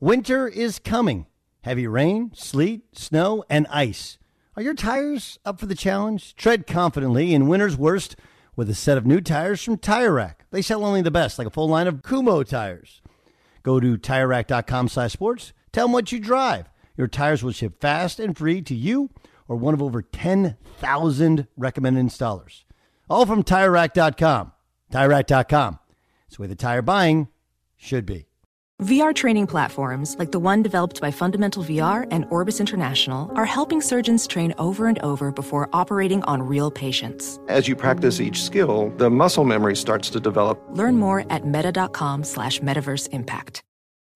Winter is coming. Heavy rain, sleet, snow, and ice. Are your tires up for the challenge? Tread confidently in winter's worst with a set of new tires from Tire Rack. They sell only the best, like a full line of Kumho tires. Go to TireRack.com slash sports. Tell them what you drive. Your tires will ship fast and free to you or one of over 10,000 recommended installers. All from TireRack.com. TireRack.com. It's the way the tire buying should be. VR training platforms, like the one developed by Fundamental VR and Orbis International, are helping surgeons train over and over before operating on real patients. As you practice each skill, the muscle memory starts to develop. Learn more at meta.com slash metaverse impact.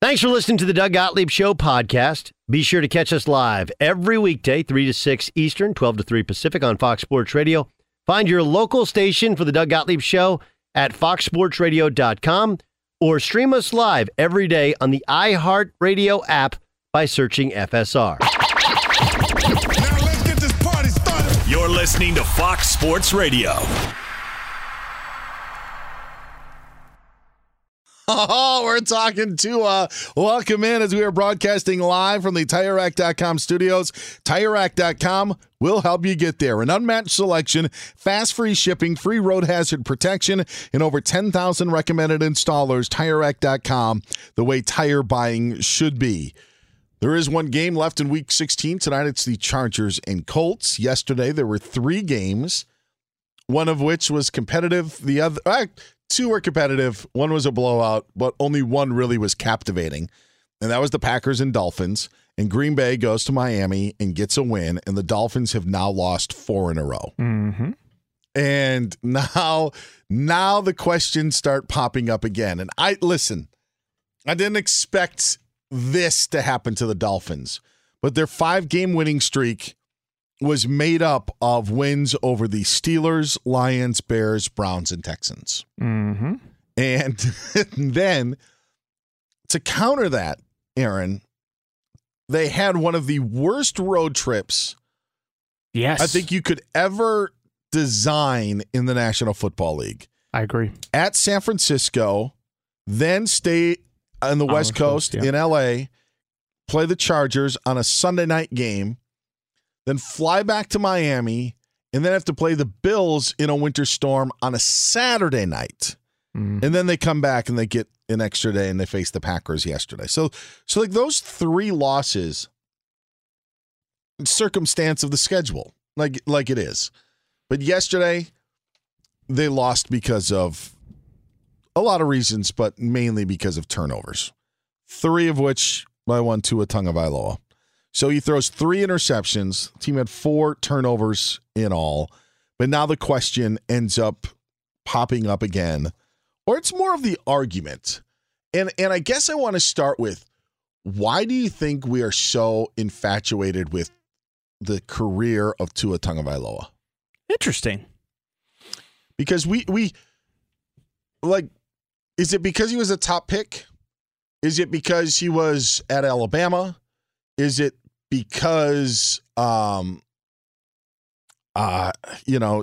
Thanks for listening to the Doug Gottlieb Show podcast. Be sure to catch us live every weekday, 3 to 6 Eastern, 12 to 3 Pacific on Fox Sports Radio. Find your local station for the Doug Gottlieb Show at foxsportsradio.com or stream us live every day on the iHeartRadio app by searching FSR. Now let's get this party started. You're listening to Fox Sports Radio. we're talking to uh welcome in as we are broadcasting live from the TireRack.com studios. TireRack.com will help you get there. An unmatched selection, fast free shipping, free road hazard protection, and over 10,000 recommended installers. TireRack.com, the way tire buying should be. There is one game left in week 16. Tonight it's the Chargers and Colts. Yesterday there were three games, one of which was competitive. The other, uh, two were competitive. One was a blowout, but only one really was captivating. And that was the Packers and Dolphins. And Green Bay goes to Miami and gets a win. And the Dolphins have now lost four in a row. Mm-hmm. And now, now the questions start popping up again. And I listen, I didn't expect this to happen to the Dolphins, but their five game winning streak was made up of wins over the Steelers, Lions, Bears, Browns, and Texans. Mm-hmm. And then to counter that, Aaron, they had one of the worst road trips Yes. I think you could ever design in the National Football League. I agree. At San Francisco, then stay on the West coast, Coast yeah. in LA, play the Chargers on a Sunday night game, then fly back to Miami, and then have to play the Bills in a winter storm on a Saturday night. Mm. And then they come back and they get an extra day and they face the Packers yesterday. So so like those three losses circumstance of the schedule like like it is. But yesterday they lost because of a lot of reasons, but mainly because of turnovers. Three of which by one to a tongue of Tagovailoa. So he throws three interceptions. Team had four turnovers in all. But now the question ends up popping up again, or it's more of the argument. And and I guess I want to start with why do you think we are so infatuated with the career of Tua Tagovailoa? Interesting. Because we we like is it because he was a top pick? Is it because he was at Alabama? Is it because um uh you know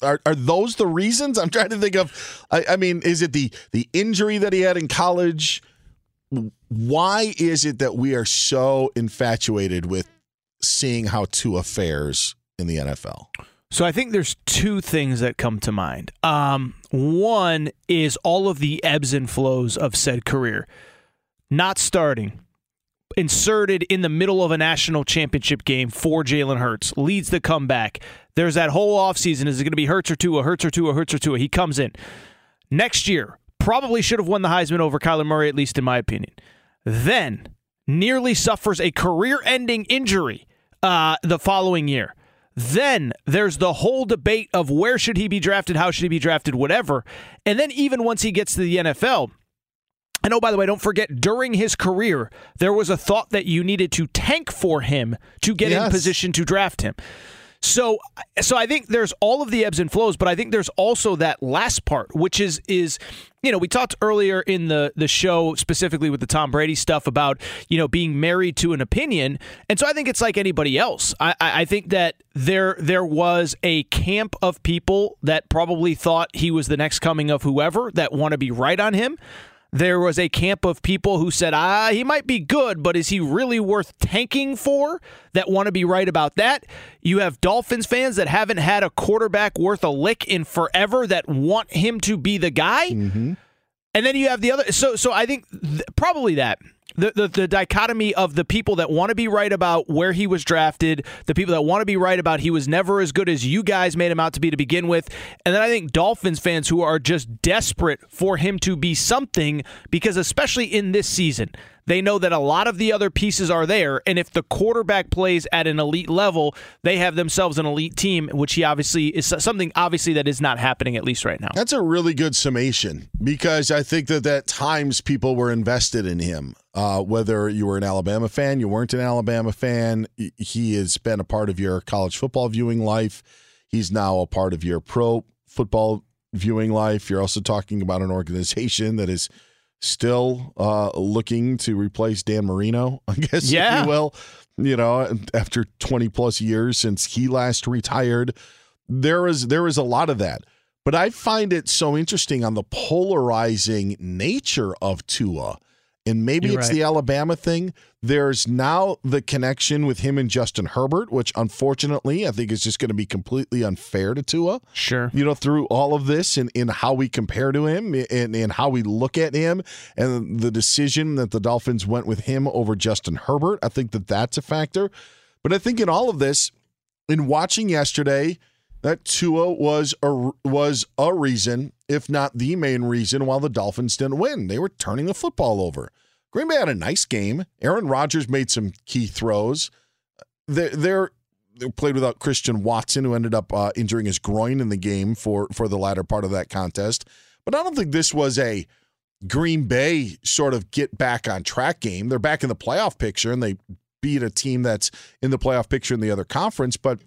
are are those the reasons? I'm trying to think of I, I mean, is it the the injury that he had in college? Why is it that we are so infatuated with seeing how Tua fares in the NFL? So I think there's two things that come to mind. Um, one is all of the ebbs and flows of said career. Not starting, inserted in the middle of a national championship game for Jalen Hurts, leads the comeback. There's that whole offseason. Is it going to be Hurts or Tua, Hurts or Tua, Hurts or Tua? He comes in. Next year, probably should have won the Heisman over Kyler Murray, at least in my opinion. Then nearly suffers a career ending injury uh, the following year. Then there's the whole debate of where should he be drafted, how should he be drafted, whatever. And then even once he gets to the NFL, and oh, by the way, don't forget, during his career, there was a thought that you needed to tank for him to get Yes. in position to draft him. So, so I think there's all of the ebbs and flows, but I think there's also that last part, which is is you know we talked earlier in the the show specifically with the Tom Brady stuff about you know being married to an opinion, and so I think it's like anybody else. I I I think that there there was a camp of people that probably thought he was the next coming of whoever that want to be right on him. There was a camp of people who said, ah, he might be good, but is he really worth tanking for? That want to be right about that. You have Dolphins fans that haven't had a quarterback worth a lick in forever that want him to be the guy. And then you have the other. So, so I think th- probably that the, the the dichotomy of the people that want to be right about where he was drafted, the people that want to be right about he was never as good as you guys made him out to be to begin with, and then I think Dolphins fans who are just desperate for him to be something because especially in this season. They know that a lot of the other pieces are there, and if the quarterback plays at an elite level, they have themselves an elite team, which he obviously is something obviously that is not happening at least right now. That's a really good summation because I think that at times people were invested in him. Uh, whether you were an Alabama fan, you weren't an Alabama fan, he- he has been a part of your college football viewing life. He's now a part of your pro football viewing life. You're also talking about an organization that is still uh, looking to replace Dan Marino, I guess, Yeah. if you will. You know, after 20 plus years since he last retired, there is there is a lot of that. But I find it so interesting on the polarizing nature of Tua. And maybe You're it's right. the Alabama thing. There's now the connection with him and Justin Herbert, which unfortunately I think is just going to be completely unfair to Tua Sure. you know, through all of this and in how we compare to him and, and how we look at him and the decision that the Dolphins went with him over Justin Herbert. I think that that's a factor. But I think in all of this, in watching yesterday, that Tua was a, was a reason, if not the main reason, why the Dolphins didn't win. They were turning the football over. Green Bay had a nice game. Aaron Rodgers made some key throws. They're, they're they played without Christian Watson, who ended up uh, injuring his groin in the game for for the latter part of that contest. But I don't think this was a Green Bay sort of get back on track game. They're back in the playoff picture, and they beat a team that's in the playoff picture in the other conference. But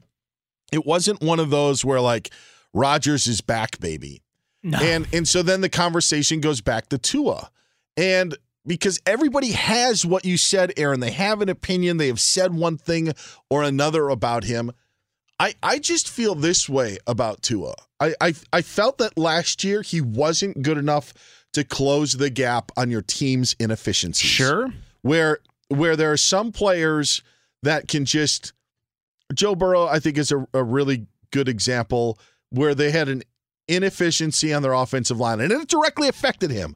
it wasn't one of those where like Rodgers is back, baby. No. And and so then the conversation goes back to Tua. And because everybody has what you said, Aaron, they have an opinion, they have said one thing or another about him. I, I just feel this way about Tua. I, I I felt that last year he wasn't good enough to close the gap on your team's inefficiencies Sure. where where there are some players that can just Joe Burrow, I think, is a, a really good example where they had an inefficiency on their offensive line, and it directly affected him.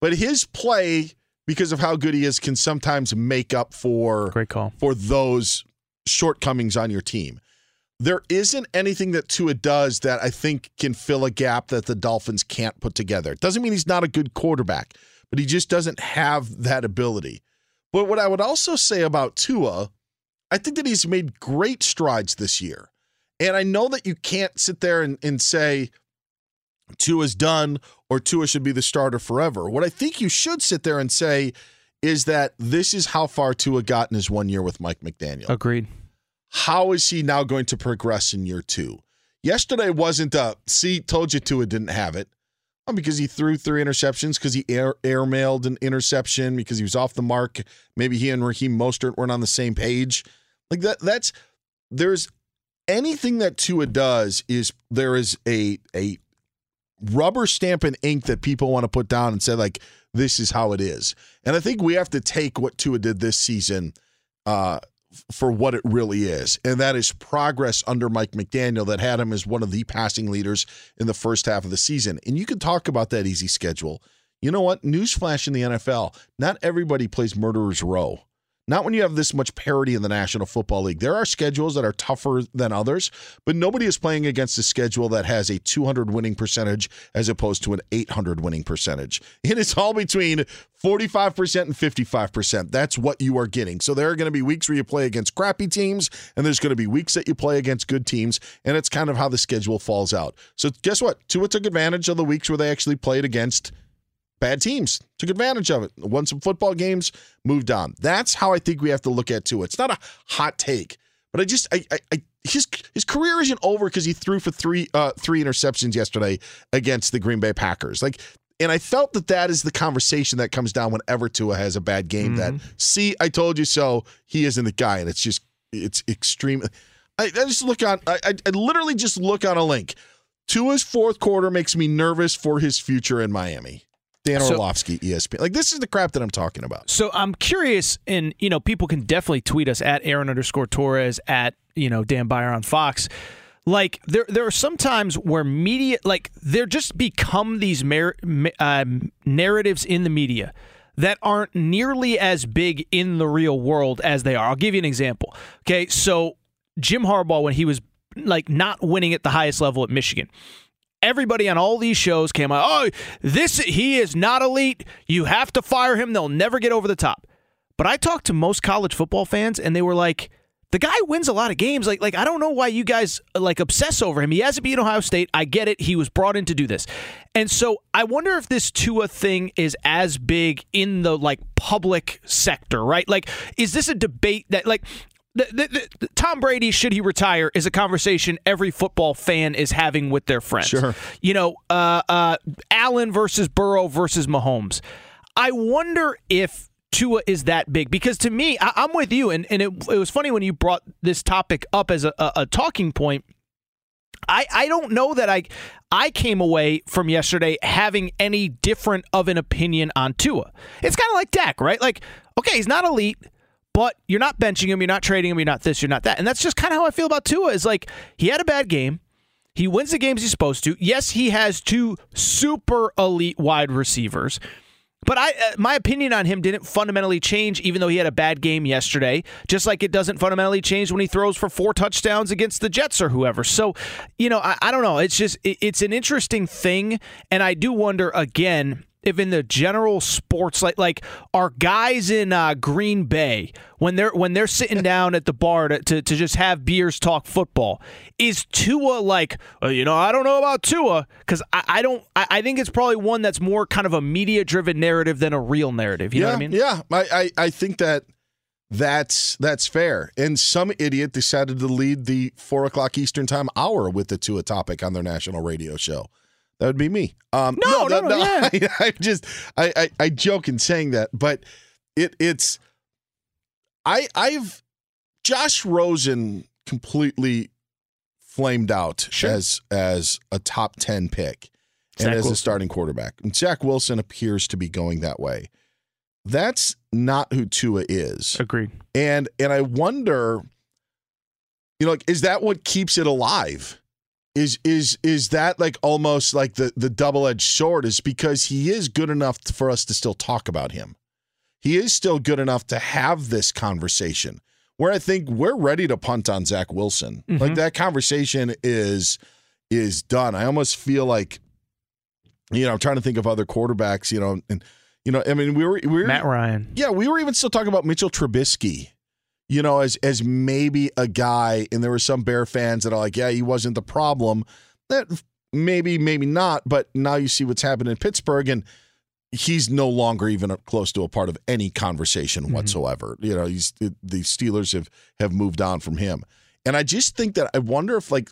But his play, because of how good he is, can sometimes make up for Great call. for those shortcomings on your team. There isn't anything that Tua does that I think can fill a gap that the Dolphins can't put together. It doesn't mean he's not a good quarterback, but he just doesn't have that ability. But what I would also say about Tua, I think that he's made great strides this year. And I know that you can't sit there and, and say Tua's done or Tua should be the starter forever. What I think you should sit there and say is that this is how far Tua got in his one year with Mike McDaniel. Agreed. How is he now going to progress in year two? Yesterday wasn't a see, told you Tua didn't have it. Well, because he threw three interceptions, because he air airmailed an interception, because he was off the mark. Maybe he and Raheem Mostert weren't on the same page. Like that. That's there's anything that Tua does is there is a a rubber stamp and ink that people want to put down and say like this is how it is. And I think we have to take what Tua did this season uh, for what it really is, and that is progress under Mike McDaniel that had him as one of the passing leaders in the first half of the season. And you can talk about that easy schedule. You know what? Newsflash in the NFL: not everybody plays murderers row. Not when you have this much parity in the National Football League. There are schedules that are tougher than others, but nobody is playing against a schedule that has a 200 winning percentage as opposed to an 800 winning percentage. It is all between 45% and 55%. That's what you are getting. So there are going to be weeks where you play against crappy teams, and there's going to be weeks that you play against good teams, and it's kind of how the schedule falls out. So guess what? Tua took advantage of the weeks where they actually played against bad teams took advantage of it won some football games moved on that's how i think we have to look at Tua. it's not a hot take but i just i, I, I his his career isn't over because he threw for three uh three interceptions yesterday against the green bay packers like and I felt that that is the conversation that comes down whenever Tua has a bad game. That see, I told you so. He isn't the guy, and it's just it's extreme. I, I just look on. I, I, I literally just look on a link. Tua's fourth quarter makes me nervous for his future in Miami. Dan So- Orlovsky, ESPN. Like this is the crap that I'm talking about. So I'm curious, and you know, people can definitely tweet us at Aaron underscore Torres at you know Dan Beyer on Fox. Like there, there are some times where media, like there just become these mer- um, narratives in the media that aren't nearly as big in the real world as they are. I'll give you an example. Okay, so Jim Harbaugh, when he was like not winning at the highest level at Michigan, everybody on all these shows came out, oh, this he is not elite. You have to fire him. They'll never get over the top. But I talked to most college football fans, and they were like, the guy wins a lot of games. Like, like I don't know why you guys like obsess over him. He hasn't in Ohio State. I get it. He was brought in to do this, and so I wonder if this Tua thing is as big in the like public sector, right? Like, is this a debate that like the, the, the, Tom Brady, should he retire, is a conversation every football fan is having with their friends. Sure. You know, uh, uh, Allen versus Burrow versus Mahomes. I wonder if Tua is that big because to me, I, I'm with you, and, and it, it was funny when you brought this topic up as a, a, a talking point. I, I don't know that I I came away from yesterday having any different of an opinion on Tua. It's kind of like Dak, right? Like, okay, he's not elite, but you're not benching him, you're not trading him, you're not this, you're not that. And that's just kind of how I feel about Tua is like he had a bad game. He wins the games he's supposed to. Yes, he has two super elite wide receivers. But I, uh, my opinion on him didn't fundamentally change, even though he had a bad game yesterday. Just like it doesn't fundamentally change when he throws for four touchdowns against the Jets or whoever. So, you know, I, I don't know. It's just it, it's an interesting thing, and I do wonder again if in the general sports like like are guys in uh, Green Bay when they're when they're sitting down at the bar to, to, to just have beers talk football is Tua like uh, you know I don't know about Tua because I, I don't I, I think it's probably one that's more kind of a media driven narrative than a real narrative you yeah, know what I mean Yeah, I, I I think that that's that's fair. And some idiot decided to lead the four o'clock Eastern time hour with the Tua topic on their national radio show. That would be me. Um, No, no, no, yeah. I, I just I, I I joke in saying that, but it it's I I've Josh Rosen completely flamed out Sure. as as a top ten pick and Zach as a starting quarterback. And Zach Wilson appears to be going that way. That's not who Tua is. agreed And and I wonder, you know, like, is that what keeps it alive? Is is is that like almost like the the double edged sword? Is because he is good enough for us to still talk about him. He is still good enough to have this conversation. Where I think we're ready to punt on Zach Wilson. Like mm-hmm. that conversation is is done. I almost feel like, you know, I'm trying to think of other quarterbacks. You know, and you know, I mean, we were we were Matt Ryan yeah, we were even still talking about Mitchell Trubisky, you know, as as maybe a guy, and there were some Bear fans that are like, yeah, he wasn't the problem. That maybe, maybe not, but now you see what's happened in Pittsburgh, and he's no longer even close to a part of any conversation mm-hmm. whatsoever. You know, he's the Steelers have have moved on from him, and I just think that I wonder if like,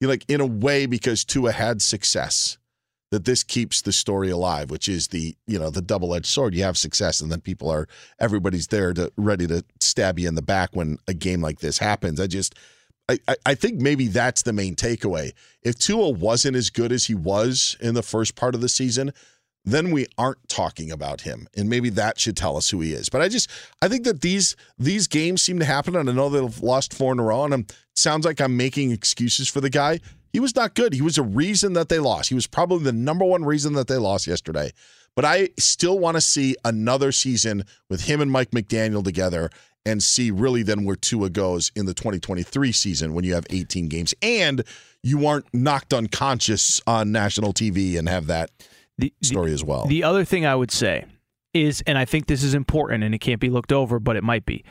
you know, like in a way because Tua had success that this keeps the story alive, which is the you know the double edged sword. You have success, and then people are everybody's there to ready to stab you in the back when a game like this happens. I just I, I think maybe that's the main takeaway. If Tua wasn't as good as he was in the first part of the season, then we aren't talking about him, and maybe that should tell us who he is. But I just I think that these these games seem to happen, and I know they've lost four in a row, and it sounds like I'm making excuses for the guy. He was not good. He was a reason that they lost. He was probably the number one reason that they lost yesterday. But I still want to see another season with him and Mike McDaniel together and see really then where Tua goes in the 2023 season when you have 18 games and you aren't knocked unconscious on national TV and have that the, story the, as well. The other thing I would say is, and I think this is important and it can't be looked over, but it might be,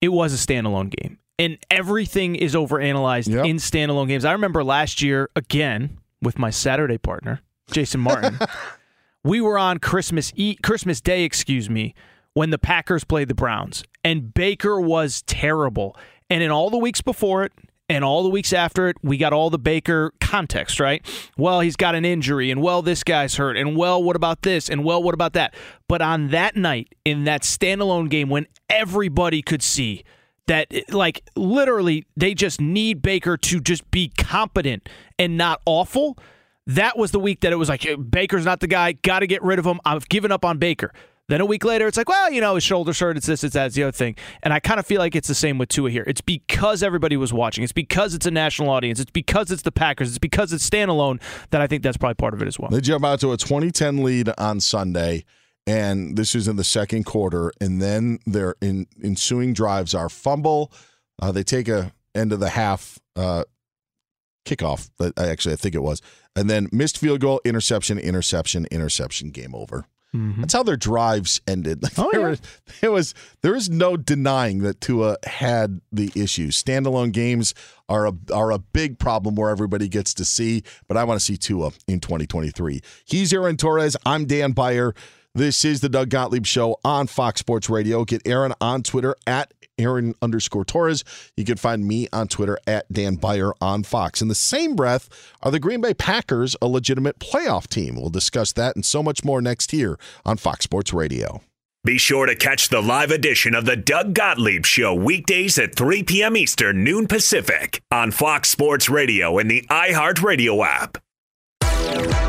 it was a standalone game and everything is overanalyzed yep. in standalone games. I remember last year again with my Saturday partner, Jason Martin. we were on Christmas e- Christmas Day, excuse me, when the Packers played the Browns, and Baker was terrible. And in all the weeks before it, and all the weeks after it, we got all the Baker context, right? Well, he's got an injury, and well, this guy's hurt, and well, what about this, and well, what about that? But on that night, in that standalone game, when everybody could see that like literally they just need Baker to just be competent and not awful. That was the week that it was like Baker's not the guy, got to get rid of him. I've given up on Baker. Then a week later, it's like, well, you know, his shoulder hurt. It's this, it's that, it's the other thing. And I kind of feel like it's the same with Tua here. It's because everybody was watching. It's because it's a national audience. It's because it's the Packers. It's because it's standalone that I think that's probably part of it as well. They jump out to a 2010 lead on Sunday and this is in the second quarter. And then their in, ensuing drives are fumble. Uh, they take a end of the half uh, kickoff. Actually, I think it was, and then missed field goal, interception, interception, interception, game over. Mm-hmm. That's how their drives ended. Like oh, there, yeah. was, there was there is no denying that Tua had the issues. Standalone games are a are a big problem where everybody gets to see. But I want to see Tua in 2023. He's Aaron Torres. I'm Dan Beyer. This is the Doug Gottlieb Show on Fox Sports Radio. Get Aaron on Twitter at Aaron underscore Torres. You can find me on Twitter at Dan Beyer on Fox. In the same breath, are the Green Bay Packers a legitimate playoff team? We'll discuss that and so much more next year on Fox Sports Radio. Be sure to catch the live edition of the Doug Gottlieb Show weekdays at 3 p.m. Eastern, noon Pacific on Fox Sports Radio and the iHeartRadio app.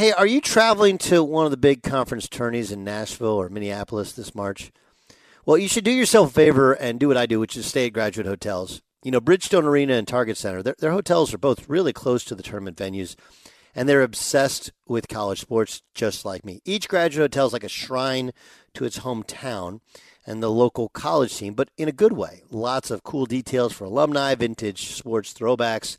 Hey, are you traveling to one of the big conference tourneys in Nashville or Minneapolis this March? Well, you should do yourself a favor and do what I do, which is stay at graduate hotels. You know, Bridgestone Arena and Target Center, their, their hotels are both really close to the tournament venues, and they're obsessed with college sports just like me. Each graduate hotel is like a shrine to its hometown and the local college team, but in a good way. Lots of cool details for alumni, vintage sports throwbacks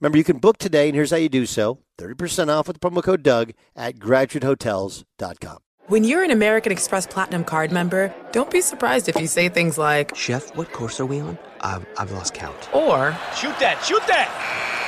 Remember, you can book today, and here's how you do so 30% off with the promo code Doug at graduatehotels.com. When you're an American Express Platinum card member, don't be surprised if you say things like, Chef, what course are we on? I've, I've lost count. Or, Shoot that, shoot that!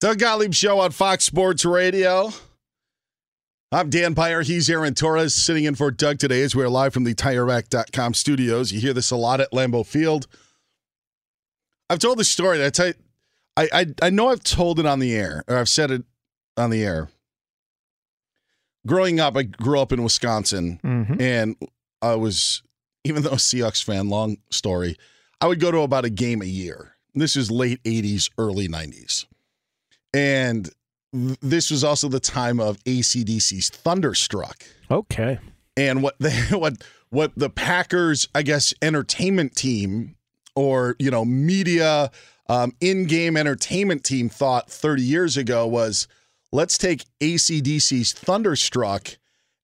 Doug Gottlieb Show on Fox Sports Radio. I'm Dan Beyer. He's Aaron Torres sitting in for Doug today as we're live from the TireRack.com studios. You hear this a lot at Lambeau Field. I've told this story. I tell you, I, I I know I've told it on the air, or I've said it on the air. Growing up, I grew up in Wisconsin, Mhm. and I was, even though a Seahawks fan, long story, I would go to about a game a year. This is late 80s, early 90s. And this was also the time of ACDC's Thunderstruck. Okay. And what they what what the Packers, I guess, entertainment team or you know media um, in-game entertainment team thought 30 years ago was let's take ACDC's Thunderstruck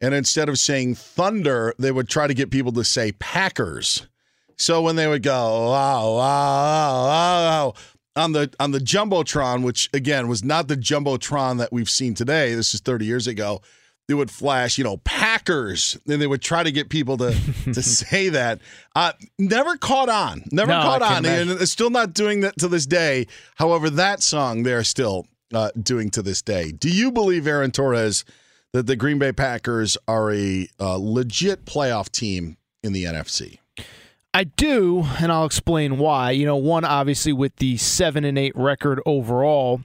and instead of saying thunder, they would try to get people to say Packers. So when they would go wow wow wow, wow on the on the jumbotron, which again was not the jumbotron that we've seen today. This is 30 years ago. They would flash, you know, Packers, and they would try to get people to to say that. Uh, never caught on, never No, caught on, and imagine. it's still not doing that to this day. However, that song they're still uh, doing to this day. Do you believe, Aaron Torres, that the Green Bay Packers are a uh, legit playoff team in the NFC? I do, and I'll explain why. You know, one obviously with the seven and eight record overall,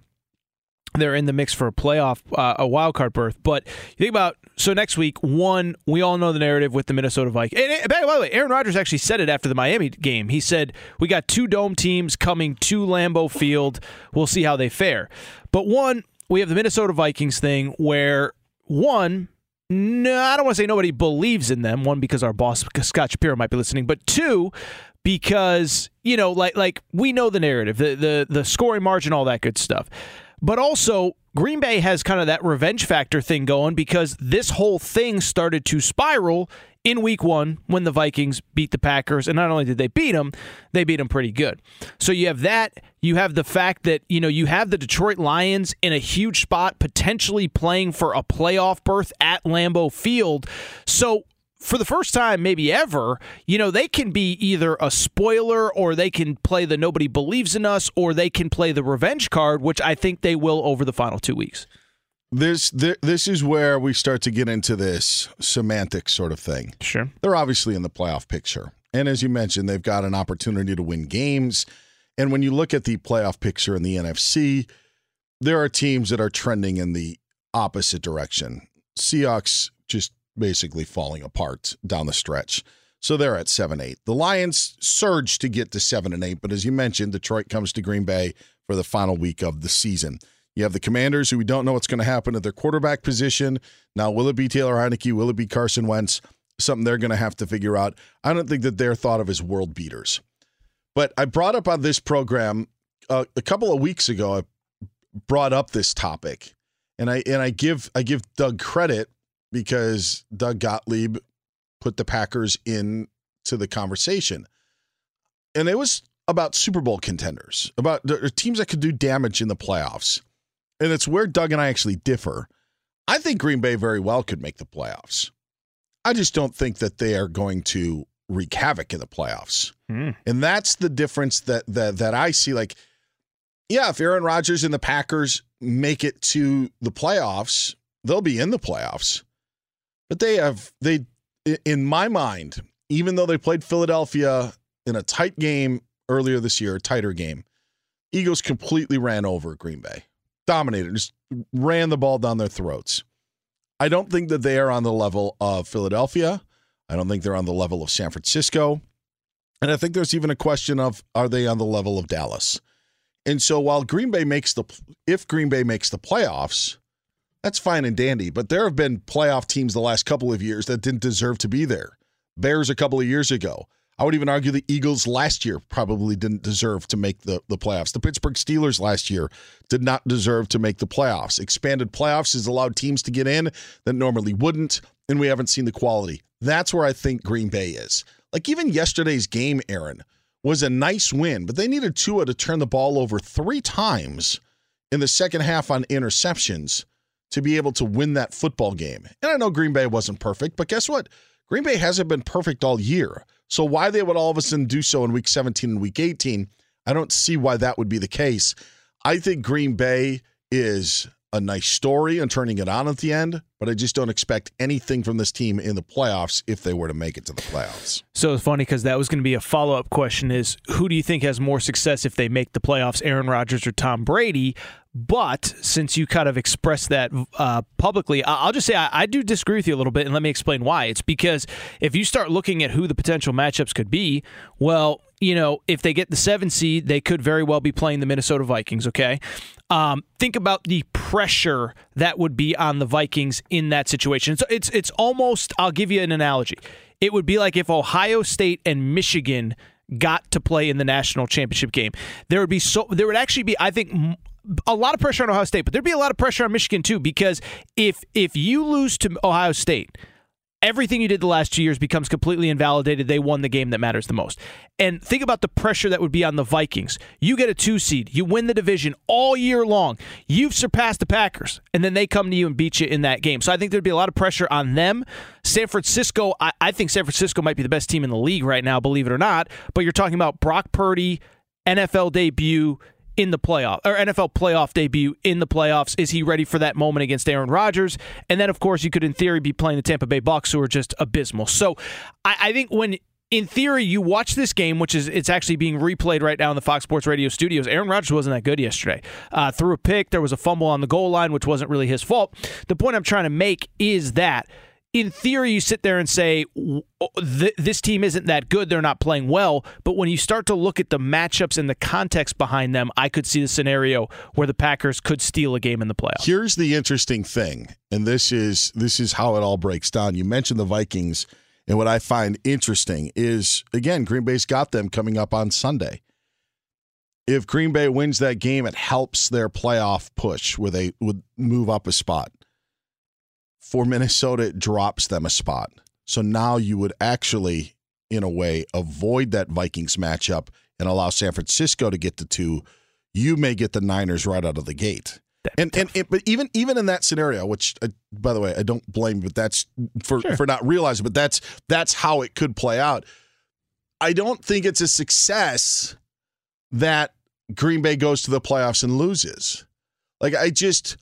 they're in the mix for a playoff, uh, a wild card berth. But you think about so next week, one we all know the narrative with the Minnesota Vikings. And, and by the way, Aaron Rodgers actually said it after the Miami game. He said we got two dome teams coming to Lambeau Field. We'll see how they fare. But one, we have the Minnesota Vikings thing where one no, I don't want to say nobody believes in them. One, because our boss Scott Shapiro might be listening, but two, because you know, like like we know the narrative, the the the scoring margin, all that good stuff. But also, Green Bay has kind of that revenge factor thing going because this whole thing started to spiral in week one when the Vikings beat the Packers. And not only did they beat them, they beat them pretty good. So you have that. You have the fact that, you know, you have the Detroit Lions in a huge spot, potentially playing for a playoff berth at Lambeau Field. So for the first time, maybe ever, you know, they can be either a spoiler or they can play the nobody believes in us or they can play the revenge card, which I think they will over the final two weeks. This th- this is where we start to get into this semantic sort of thing. Sure. They're obviously in the playoff picture. And as you mentioned, they've got an opportunity to win games. And when you look at the playoff picture in the NFC, there are teams that are trending in the opposite direction. Seahawks just basically falling apart down the stretch. So they're at 7 8. The Lions surged to get to 7 and 8, but as you mentioned, Detroit comes to Green Bay for the final week of the season. You have the Commanders, who we don't know what's going to happen at their quarterback position. Now, will it be Taylor Heinicke? Will it be Carson Wentz? something they're going to have to figure out. I don't think that they're thought of as world beaters. But I brought up on this program uh, a couple of weeks ago. I brought up this topic, and I and I give I give Doug credit because Doug Gottlieb put the Packers in to the conversation, and it was about Super Bowl contenders, about teams that could do damage in the playoffs, and it's where Doug and I actually differ. I think Green Bay very well could make the playoffs. I just don't think that they are going to wreak havoc in the playoffs. Hmm. And that's the difference that that that I see like yeah, if Aaron Rodgers and the Packers make it to the playoffs, they'll be in the playoffs. But they have they in my mind, even though they played Philadelphia in a tight game earlier this year, a tighter game, Eagles completely ran over Green Bay. Dominated, just ran the ball down their throats. I don't think that they are on the level of Philadelphia. I don't think they're on the level of San Francisco. And I think there's even a question of are they on the level of Dallas? And so while Green Bay makes the if Green Bay makes the playoffs, that's fine and dandy, but there have been playoff teams the last couple of years that didn't deserve to be there. Bears a couple of years ago. I would even argue the Eagles last year probably didn't deserve to make the, the playoffs. The Pittsburgh Steelers last year did not deserve to make the playoffs. Expanded playoffs has allowed teams to get in that normally wouldn't, and we haven't seen the quality. That's where I think Green Bay is. Like even yesterday's game, Aaron, was a nice win, but they needed Tua to turn the ball over three times in the second half on interceptions to be able to win that football game. And I know Green Bay wasn't perfect, but guess what? Green Bay hasn't been perfect all year. So why they would all of a sudden do so in week 17 and week 18, I don't see why that would be the case. I think Green Bay is a nice story and turning it on at the end, but I just don't expect anything from this team in the playoffs if they were to make it to the playoffs. So it's funny because that was going to be a follow up question: is who do you think has more success if they make the playoffs, Aaron Rodgers or Tom Brady? But since you kind of expressed that uh, publicly, I'll just say I, I, do disagree with you a little bit, and let me explain why. It's because if you start looking at who the potential matchups could be, well, you know, if they get the seven seed, they could very well be playing the Minnesota Vikings. Okay, um, think about the pressure that would be on the Vikings in that situation. So it's it's almost. I'll give you an analogy. It would be like if Ohio State and Michigan got to play in the national championship game. There would be so there would actually be I think a lot of pressure on Ohio State, but there'd be a lot of pressure on Michigan too because if if you lose to Ohio State, everything you did the last two years becomes completely invalidated. They won the game that matters the most. And think about the pressure that would be on the Vikings. You get a two seed, you win the division all year long. You've surpassed the Packers, and then they come to you and beat you in that game. So I think there'd be a lot of pressure on them. San Francisco, I, I think San Francisco might be the best team in the league right now, believe it or not. But you're talking about Brock Purdy, NFL debut in the playoff or NFL playoff debut in the playoffs. Is he ready for that moment against Aaron Rodgers? And then, of course, you could, in theory, be playing the Tampa Bay Bucks, who are just abysmal. So I, I think when in theory, you watch this game, which is it's actually being replayed right now in the Fox Sports Radio studios. Aaron Rodgers wasn't that good yesterday. Uh, threw a pick. There was a fumble on the goal line, which wasn't really his fault. The point I'm trying to make is that in theory, you sit there and say, oh, this team isn't that good. They're not playing well. But when you start to look at the matchups and the context behind them, I could see the scenario where the Packers could steal a game in the playoffs. Here's the interesting thing, and this is this is how it all breaks down. You mentioned the Vikings, and what I find interesting is again, Green Bay's got them coming up on Sunday. If Green Bay wins that game, it helps their playoff push where they would move up a spot for Minnesota, it drops them a spot. So now you would actually, in a way, avoid that Vikings matchup and allow San Francisco to get to two. You may get the Niners right out of the gate. And, and, and but even even in that scenario, which uh, by the way I don't blame, but that's for sure. for not realizing, but that's that's how it could play out. I don't think it's a success that Green Bay goes to the playoffs and loses. Like I just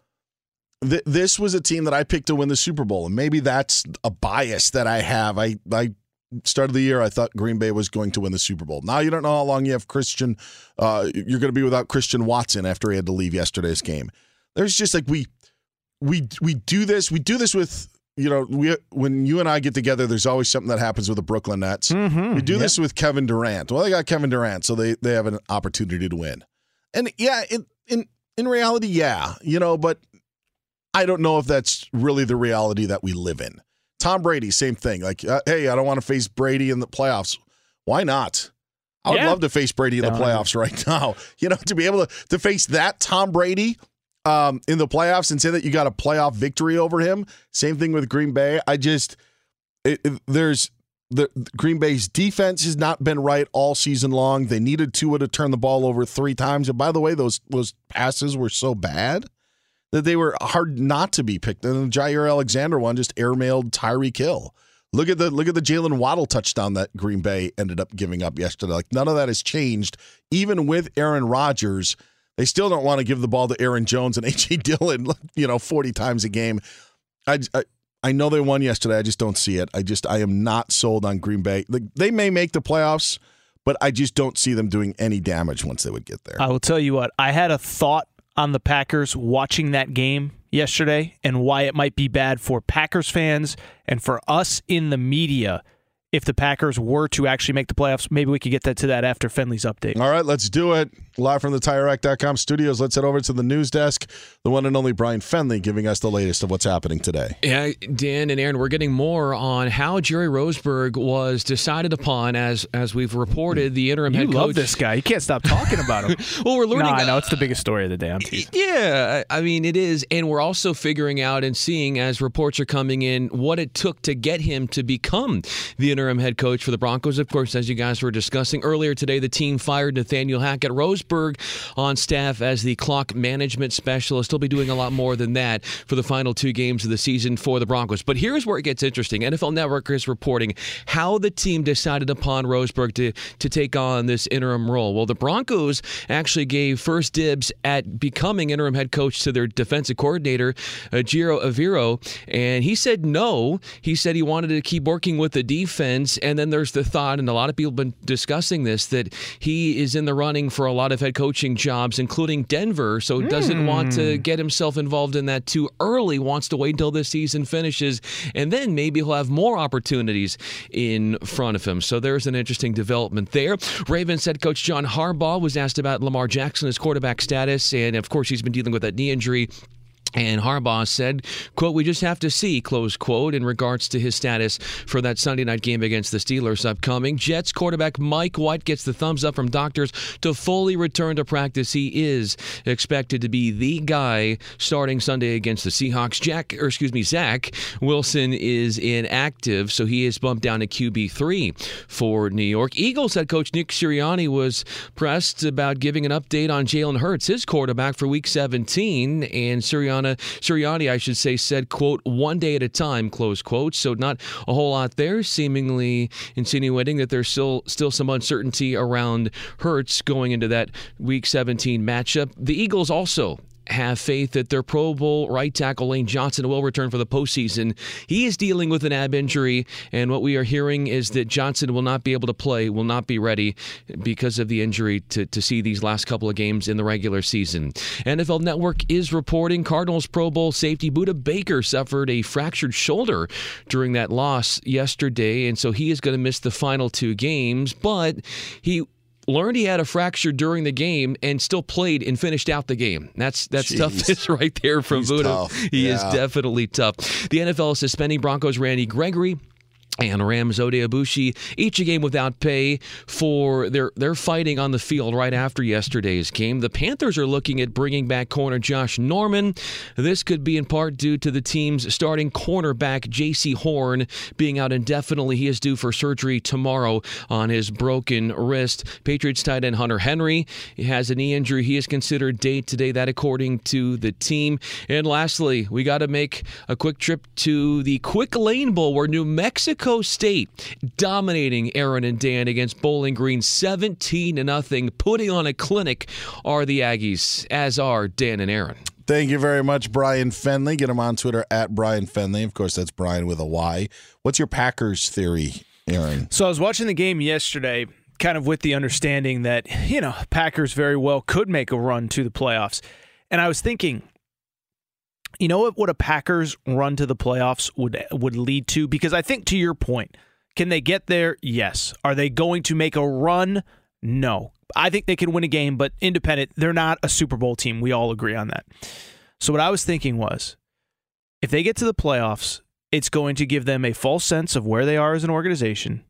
th- this was a team that I picked to win the Super Bowl, and maybe that's a bias that I have. I I started the year I thought Green Bay was going to win the Super Bowl. Now you don't know how long you have Christian. Uh, you're going to be without Christian Watson after he had to leave yesterday's game. There's just like we we we do this. We do this with you know, we when you and I get together, there's always something that happens with the Brooklyn Nets. Mm-hmm, we do yep. this with Kevin Durant. Well, they got Kevin Durant, so they they have an opportunity to win. And yeah, in in in reality, yeah, you know, but I don't know if that's really the reality that we live in. Tom Brady, same thing. Like, uh, hey, I don't want to face Brady in the playoffs. Why not? I would Yeah. love to face Brady in the Yeah. playoffs right now. You know, to be able to, to face that Tom Brady um, in the playoffs and say that you got a playoff victory over him. Same thing with Green Bay. I just, it, it- there's, the Green Bay's defense has not been right all season long. They needed Tua to turn the ball over three times. And by the way, those those passes were so bad that they were hard not to be picked. And the Jaire Alexander one just airmailed Tyreek Hill. Look at the look at the Jalen Waddle touchdown that Green Bay ended up giving up yesterday. Like none of that has changed. Even with Aaron Rodgers, they still don't want to give the ball to Aaron Jones and AJ Dillon, you know, 40 times a game. I, I I know they won yesterday. I just don't see it. I just I am not sold on Green Bay. Like they may make the playoffs, but I just don't see them doing any damage once they would get there. I will tell you what, I had a thought on the Packers watching that game yesterday and why it might be bad for Packers fans and for us in the media if the Packers were to actually make the playoffs. Maybe we could get that to that after Fenley's update. All right, let's do it. Live from the TireRack.com studios. Let's head over to the news desk. The one and only Brian Fenley giving us the latest of what's happening today. Yeah, Dan and Aaron, we're getting more on how Jerry Rosburg was decided upon as as we've reported the interim You head love coach. this guy. You can't stop talking about him. well, we're learning. No, I know it's the biggest story of the day. I'm teasing. Yeah, I I mean it is, and we're also figuring out and seeing as reports are coming in what it took to get him to become the interim head coach for the Broncos. Of course, as you guys were discussing earlier today, the team fired Nathaniel Hackett. Rosburg on staff as the clock management specialist. He'll be doing a lot more than that for the final two games of the season for the Broncos. But here's where it gets interesting. NFL Network is reporting how the team decided upon Rosburg to to take on this interim role. Well, the Broncos actually gave first dibs at becoming interim head coach to their defensive coordinator, uh, Ejiro Evero, and he said no. He said he wanted to keep working with the defense, and then there's the thought, and a lot of people have been discussing this, that he is in the running for a lot of head coaching jobs, including Denver, so doesn't want to hmm. get himself involved in that too early, wants to wait until this season finishes, and then maybe he'll have more opportunities in front of him. So there's an interesting development there. Ravens head coach John Harbaugh was asked about Lamar Jackson, his quarterback status, and of course he's been dealing with that knee injury. And Harbaugh said, quote, we just have to see, close quote, in regards to his status for that Sunday night game against the Steelers upcoming. Jets quarterback Mike White gets the thumbs up from doctors to fully return to practice. He is expected to be the guy starting Sunday against the Seahawks. Jack, or excuse me, Zach Wilson is inactive, so he is bumped down to QB3 for New York. Eagles head coach Nick Sirianni was pressed about giving an update on Jalen Hurts, his quarterback for week 17, and Sirianni, Sirianni, I should say, said, quote, one day at a time, close quote. So not a whole lot there, seemingly insinuating that there's still still some uncertainty around Hurts going into that week 17 matchup. The Eagles also have faith that their Pro Bowl right tackle Lane Johnson will return for the postseason. He is dealing with an ab injury, and what we are hearing is that Johnson will not be able to play, will not be ready because of the injury to, to see these last couple of games in the regular season. NFL Network is reporting Cardinals Pro Bowl safety Budda Baker suffered a fractured shoulder during that loss yesterday, and so he is going to miss the final two games, but he learned he had a fracture during the game and still played and finished out the game. That's that's Jeez. toughness right there from He's Budda. tough. He is definitely tough. The NFL is suspending Broncos Randy Gregory. And Rams Oday Aboushi each a game without pay for their their fighting on the field right after yesterday's game. The Panthers are looking at bringing back corner Josh Norman. This could be in part due to the team's starting cornerback Jaycee Horn being out indefinitely. He is due for surgery tomorrow on his broken wrist. Patriots tight end Hunter Henry has a knee injury. He is considered day to day. That according to the team. And lastly, we got to make a quick trip to the Quick Lane Bowl where New Mexico State dominating Aaron and Dan against Bowling Green 17 to nothing. Putting on a clinic are the Aggies, as are Dan and Aaron. Thank you very much, Brian Fenley. Get him on Twitter at Brian Fenley. Of course, that's Brian with a Y. What's your Packers theory, Aaron? So I was watching the game yesterday, kind of with the understanding that, you know, Packers very well could make a run to the playoffs. And I was thinking, you know what, what a Packers run to the playoffs would would lead to? Because I think to your point, can they get there? Yes. Are they going to make a run? No. I think they can win a game, but independent, they're not a Super Bowl team. We all agree on that. So what I was thinking was if they get to the playoffs, it's going to give them a false sense of where they are as an organization.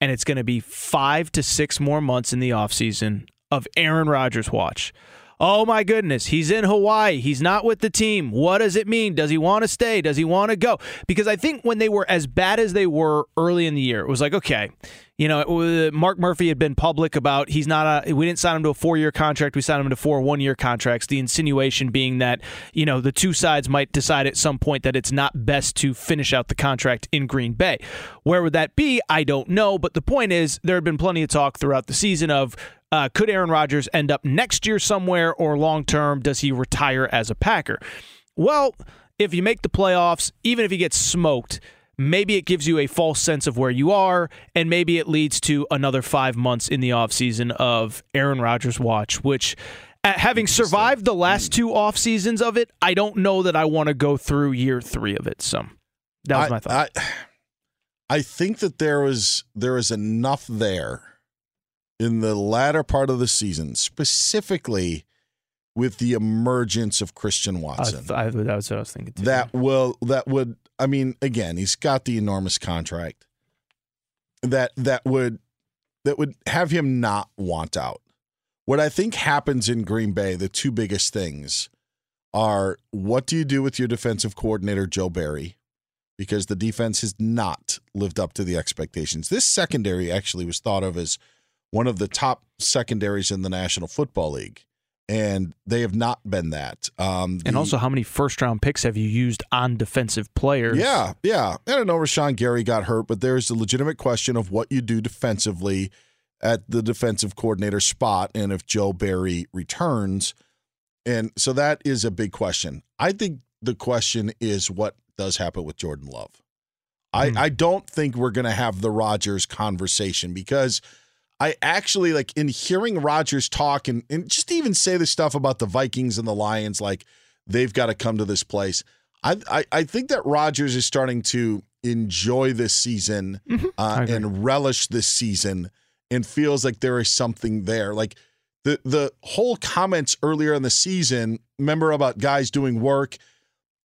And it's going to be five to six more months in the offseason of Aaron Rodgers watch. Oh my goodness, he's in Hawaii. He's not with the team. What does it mean? Does he want to stay? Does he want to go? Because I think when they were as bad as they were early in the year, it was like, okay, you know, Mark Murphy had been public about he's not a, we didn't sign him to a four year contract. We signed him to four one year contracts. The insinuation being that, you know, the two sides might decide at some point that it's not best to finish out the contract in Green Bay. Where would that be? I don't know. But the point is, there had been plenty of talk throughout the season of, uh, could Aaron Rodgers end up next year somewhere or long term? Does he retire as a Packer? Well, if you make the playoffs, even if he gets smoked, maybe it gives you a false sense of where you are, and maybe it leads to another five months in the offseason of Aaron Rodgers watch, which having survived the last two off seasons of it, I don't know that I want to go through year three of it. So that was I, my thought. I, I think that there was there is enough there in the latter part of the season, specifically with the emergence of Christian Watson. I, I, that was what I was thinking. Too. That will that would I mean again, he's got the enormous contract. That that would that would have him not want out. What I think happens in Green Bay, the two biggest things are what do you do with your defensive coordinator Joe Barry? Because the defense has not lived up to the expectations. This secondary actually was thought of as one of the top secondaries in the National Football League, and they have not been that. Um, the, and also, how many first round picks have you used on defensive players? Yeah, yeah. I don't know. Rashan Gary got hurt, but there's a legitimate question of what you do defensively at the defensive coordinator spot, and if Joe Barry returns. And so that is a big question. I think the question is what does happen with Jordan Love. I, Hmm. I don't think we're going to have the Rodgers conversation because I actually like in hearing Rodgers talk and, and just even say the stuff about the Vikings and the Lions, like they've got to come to this place. I, I, I think that Rodgers is starting to enjoy this season uh, and relish this season and feels like there is something there. Like the the whole comments earlier in the season, remember about guys doing work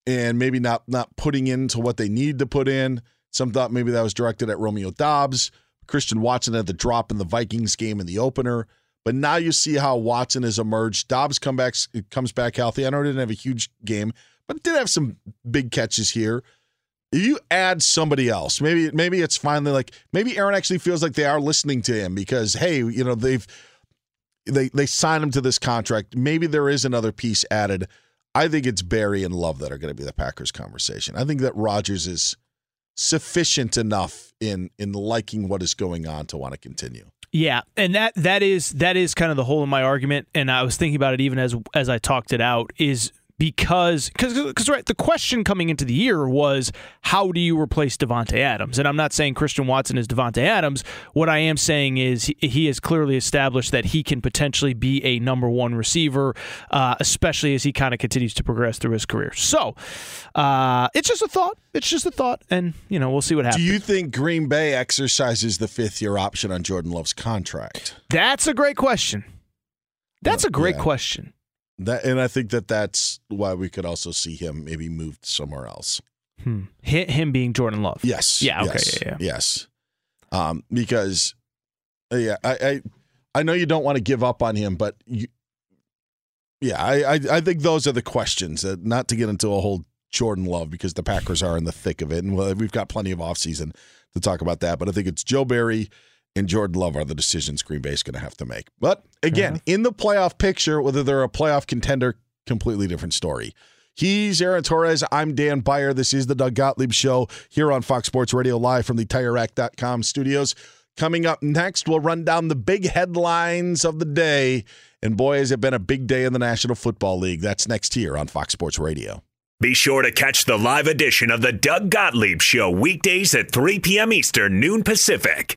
and maybe not not putting into what they need to put in. Some thought maybe that was directed at Romeo Doubs. Christian Watson had the drop in the Vikings game in the opener. But now you see how Watson has emerged. Doubs comes back healthy. I know he didn't have a huge game, but did have some big catches here. If you add somebody else, maybe maybe it's finally like maybe Aaron actually feels like they are listening to him because hey, you know they've they they signed him to this contract. Maybe there is another piece added. I think it's Barry and Love that are going to be the Packers conversation. I think that Rodgers is sufficient enough in in liking what is going on to want to continue. Yeah, and that that is that is kind of the whole of my argument, and I was thinking about it even as as I talked it out is because because right the question coming into the year was how do you replace Davante Adams? And I'm not saying Christian Watson is Davante Adams. What I am saying is he, has clearly established that he can potentially be a number one receiver uh, especially as he kind of continues to progress through his career. So uh, it's just a thought. It's just a thought. And you know we'll see what happens Do you think Green Bay exercises the fifth year option on Jordan Love's contract? that's a great question. That's a great Yeah. question That and I think that that's why we could also see him maybe moved somewhere else. Hmm. Hit him being Jordan Love. Yes. Yeah. Okay. Yes, Yeah. yeah. Yes. Um, because uh, yeah, I, I I know you don't want to give up on him, but you, yeah, I, I I think those are the questions. Uh, not to get into a whole Jordan Love because the Packers are in the thick of it, and we've got plenty of offseason to talk about that. But I think it's Joe Barry and Jordan Love are the decisions Green Bay is going to have to make. But again, uh-huh. in the playoff picture, whether they're a playoff contender, completely different story. He's Aaron Torres. I'm Dan Beyer. This is the Doug Gottlieb Show here on Fox Sports Radio, live from the TireRack.com studios. Coming up next, we'll run down the big headlines of the day. And boy, has it been a big day in the National Football League. That's next here on Fox Sports Radio. Be sure to catch the live edition of the Doug Gottlieb Show weekdays at 3 p.m. Eastern, noon Pacific.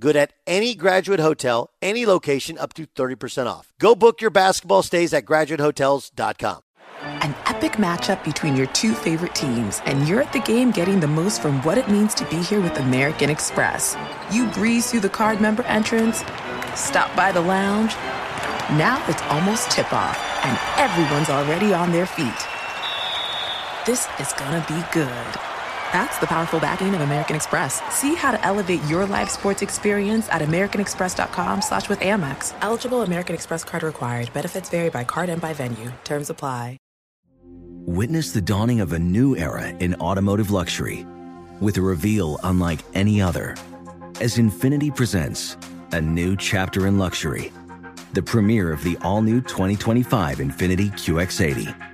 Good at any graduate hotel, any location, up to 30% off. Go book your basketball stays at graduatehotels.com. An epic matchup between your two favorite teams, and you're at the game getting the most from what it means to be here with American Express. You breeze through the card member entrance, stop by the lounge. Now it's almost tip off, and everyone's already on their feet. This is gonna be good. That's the powerful backing of American Express. See how to elevate your live sports experience at americanexpress.com slash with Amex. Eligible American Express card required. Benefits vary by card and by venue. Terms apply. Witness the dawning of a new era in automotive luxury with a reveal unlike any other as Infiniti presents a new chapter in luxury, the premiere of the all-new 2025 Infiniti QX80.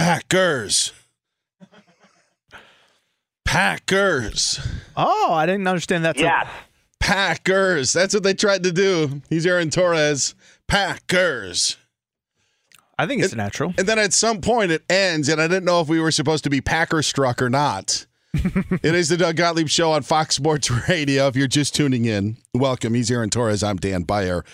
Packers. Packers. Oh, I didn't understand that. Yes. Packers. That's what they tried to do. He's Aaron Torres. Packers. I think it's natural. And then at some point it ends, and I didn't know if we were supposed to be Packer struck or not. it is the Doug Gottlieb Show on Fox Sports Radio. If you're just tuning in, welcome. He's Aaron Torres. I'm Dan Beyer.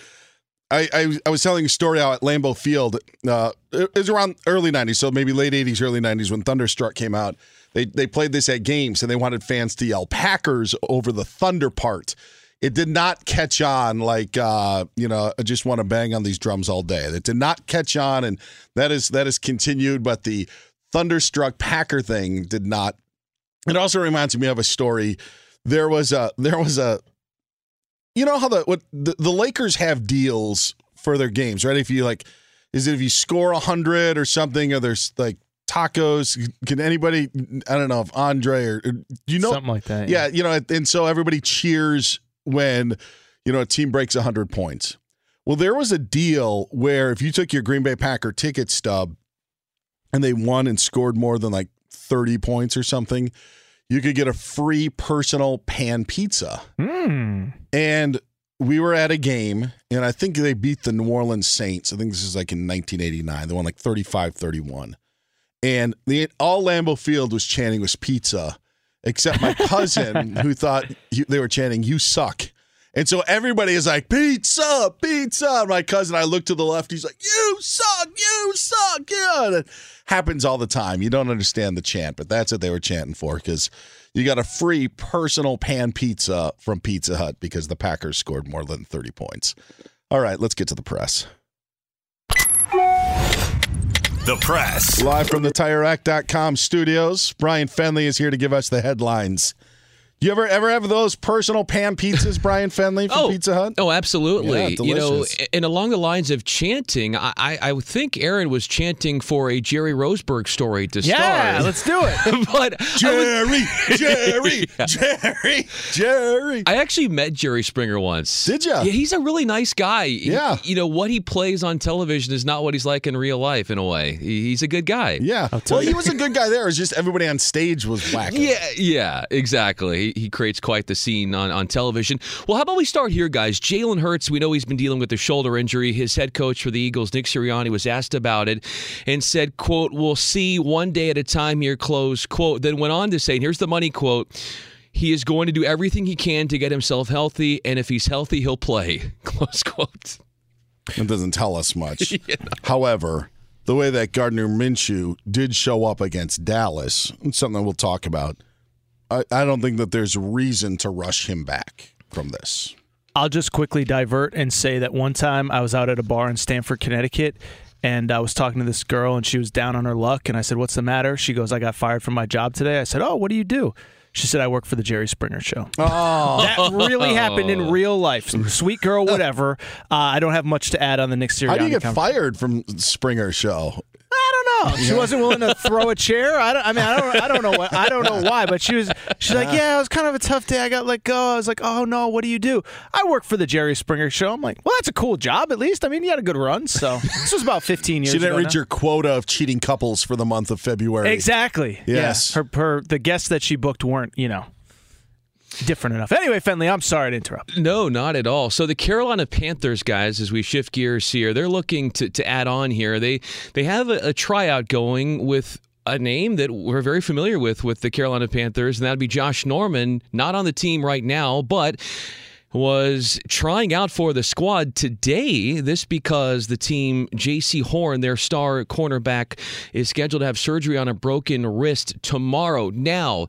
I, I, I was telling a story out at Lambeau Field. Uh, it was around early '90s, so maybe late '80s, early '90s when Thunderstruck came out. They they played this at games, and they wanted fans to yell Packers over the Thunder part. It did not catch on like uh, you know. I just want to bang on these drums all day. It did not catch on, and that is that is continued. But the Thunderstruck Packer thing did not. It also reminds me of a story. There was a there was a you know how the what the, the Lakers have deals for their games, right? If you like, is it if you score a hundred or something, or there's like tacos? Can anybody? I don't know if Andre or, or you know Something like that, Yeah. you know, and so everybody cheers when you know a team breaks a hundred points. Well, there was a deal where if you took your Green Bay Packer ticket stub and they won and scored more than like 30 points or something, you could get a free personal pan pizza. Hmm. And we were at a game, and I think they beat the New Orleans Saints. I think this is like in 1989. They won like 35 31. And the all Lambeau Field was chanting was pizza, except my cousin who thought you, they were chanting, You suck. And so everybody is like, pizza, pizza. My cousin, I look to the left, he's like, you suck, you suck. Yeah. It happens all the time. You don't understand the chant, but that's what they were chanting for because you got a free personal pan pizza from Pizza Hut because the Packers scored more than 30 points. All right, let's get to the press. The press. Live from the TireRack.com studios, Brian Fenley is here to give us the headlines. You ever ever have those personal pan pizzas, Brian Fenley from oh, Pizza Hut? Oh, absolutely. Yeah, you know, and along the lines of chanting, I, I, I think Aaron was chanting for a Jerry Rosburg story to Yeah, start. Yeah, let's do it. but Jerry, Jerry, Jerry, Jerry. I actually met Jerry Springer once. Did ya? Yeah, he's a really nice guy. Yeah. you know what he plays on television is not what he's like in real life. In a way, he's a good guy. Yeah. Well, he was a good guy there. It's just everybody on stage was whack. Yeah, yeah, exactly. He, he creates quite the scene on, on television. Well, how about we start here, guys? Jalen Hurts, we know he's been dealing with a shoulder injury. His head coach for the Eagles, Nick Sirianni, was asked about it and said, quote, we'll see one day at a time here, close quote. Then went on to say, and here's the money quote, he is going to do everything he can to get himself healthy, and if he's healthy, he'll play. Close quote. It doesn't tell us much. However, the way that Gardner Minshew did show up against Dallas, something we'll talk about. I, I don't think that there's reason to rush him back from this. I'll just quickly divert and say that one time I was out at a bar in Stamford, Connecticut, and I was talking to this girl, and she was down on her luck. And I said, "What's the matter?" She goes, "I got fired from my job today." I said, "Oh, what do you do?" She said, "I work for the Jerry Springer Show." Oh, That really happened in real life. Sweet girl, whatever. Uh, I don't have much to add on the Nick Sirianni. how do you get conversation. fired from Springer show? She wasn't willing to throw a chair. I, don't, I mean, I don't. I don't know. What, I don't know why. But she was. She's like, yeah, it was kind of a tough day. I got let go. I was like, oh no, what do you do? I work for the Jerry Springer Show. I'm like, well, that's a cool job. At least, I mean, you had a good run. So this was about 15 years. Ago. She didn't reach now. your quota of cheating couples for the month of February. Exactly. Yes. Yeah. Her, her, the guests that she booked weren't, you know, different enough. Anyway, Fenley, I'm sorry to interrupt. No, not at all. So the Carolina Panthers guys, as we shift gears here, they're looking to, to add on here. They they have a, a tryout going with a name that we're very familiar with with the Carolina Panthers, and that'd be Josh Norman, not on the team right now, but was trying out for the squad today. This because the team, Jaycee Horn, their star cornerback, is scheduled to have surgery on a broken wrist tomorrow. Now,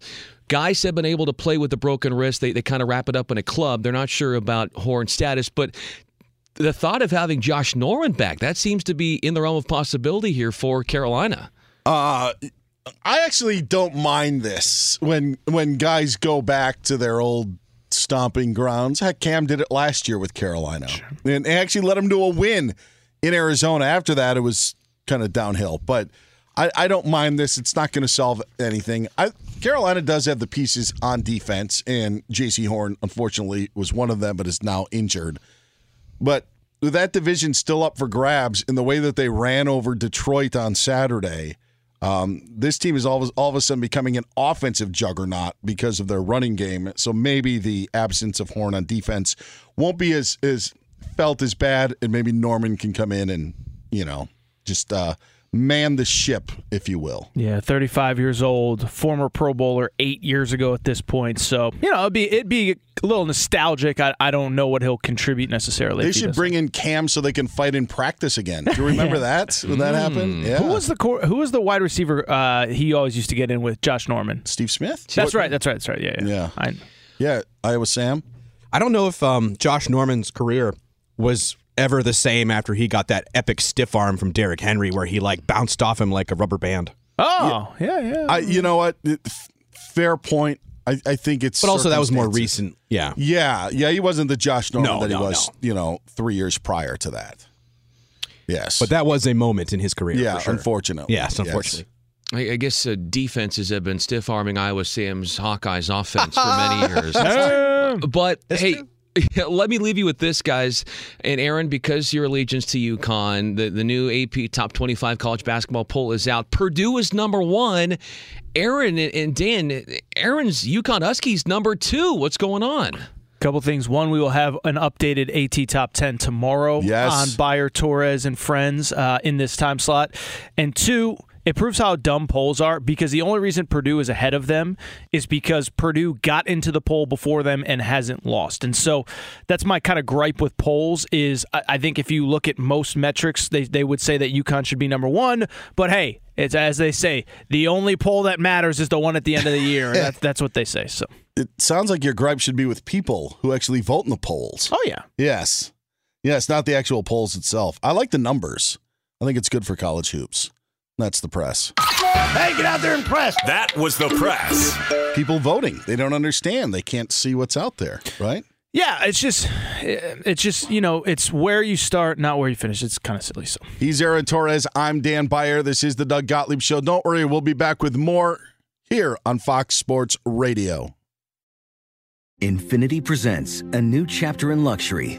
guys have been able to play with the broken wrist. They, they kind of wrap it up in a club. They're not sure about Horn's status, but the thought of having Josh Norman back, that seems to be in the realm of possibility here for Carolina. Uh, I actually don't mind this when when guys go back to their old stomping grounds. Heck, Cam did it last year with Carolina, and they actually let him do a win in Arizona. After that, it was kind of downhill. But I, I don't mind this. It's not going to solve anything. I, Carolina does have the pieces on defense, and Jaycee Horn, unfortunately, was one of them, but is now injured. But with that division still up for grabs in the way that they ran over Detroit on Saturday, um, this team is all all of a sudden becoming an offensive juggernaut because of their running game. So maybe the absence of Horn on defense won't be as, as felt as bad, and maybe Norman can come in and, you know, just uh, man the ship, if you will. Yeah, 35 years old, former Pro Bowler eight years ago at this point. So you know, it'd be it'd be a little nostalgic. I, I don't know what he'll contribute necessarily. They should bring in Cam so they can fight in practice again. Do you remember Yeah. that when that happened? Yeah. Who was the cor- who was the wide receiver? Uh, he always used to get in with Josh Norman. Steve Smith. That's right. That's right. That's right. Yeah. Yeah. Yeah. I, Yeah, Iowa Sam. I don't know if um, Josh Norman's career was ever the same after he got that epic stiff arm from Derrick Henry, where he like bounced off him like a rubber band. oh, yeah, yeah. I, you know what? It- f- fair point. I, I think it's. But also, that was more recent. Yeah. Yeah, yeah. He wasn't the Josh Norman No, that he no, was, you know, three years prior to that. Yes, But that was a moment in his career. yeah, for sure. unfortunately. Yes, unfortunately. I, I guess uh, defenses have been stiff arming Iowa Sam's Hawkeyes offense for many years. but hey, let me leave you with this, guys. And Aaron, because your allegiance to UConn, the, the new AP Top 25 college basketball poll is out. Purdue is number one. Aaron and- and Dan, Aaron's UConn Huskies number two. What's going on? Couple things. One, we will have an updated AT top 10 tomorrow Yes. on Beyer, Torres, and friends uh, in this time slot. And two, it proves how dumb polls are because the only reason Purdue is ahead of them is because Purdue got into the poll before them and hasn't lost. And so that's my kind of gripe with polls is I, I think if you look at most metrics, they, they would say that UConn should be number one. But hey, it's as they say, the only poll that matters is the one at the end of the year. And that's, that's what they say. So It sounds like your gripe should be with people who actually vote in the polls. Oh yeah. Yes. Yes, not the actual polls itself. I like the numbers. I think it's good for college hoops. That's the press. Hey, get out there and press. That was the press. People voting. They don't understand. They can't see what's out there, right? Yeah, it's just, it's just you know, it's where you start, not where you finish. It's kind of silly. So He's Aaron Torres. I'm Dan Beyer. This is the Doug Gottlieb Show. Don't worry, we'll be back with more here on Fox Sports Radio. Infiniti presents a new chapter in luxury,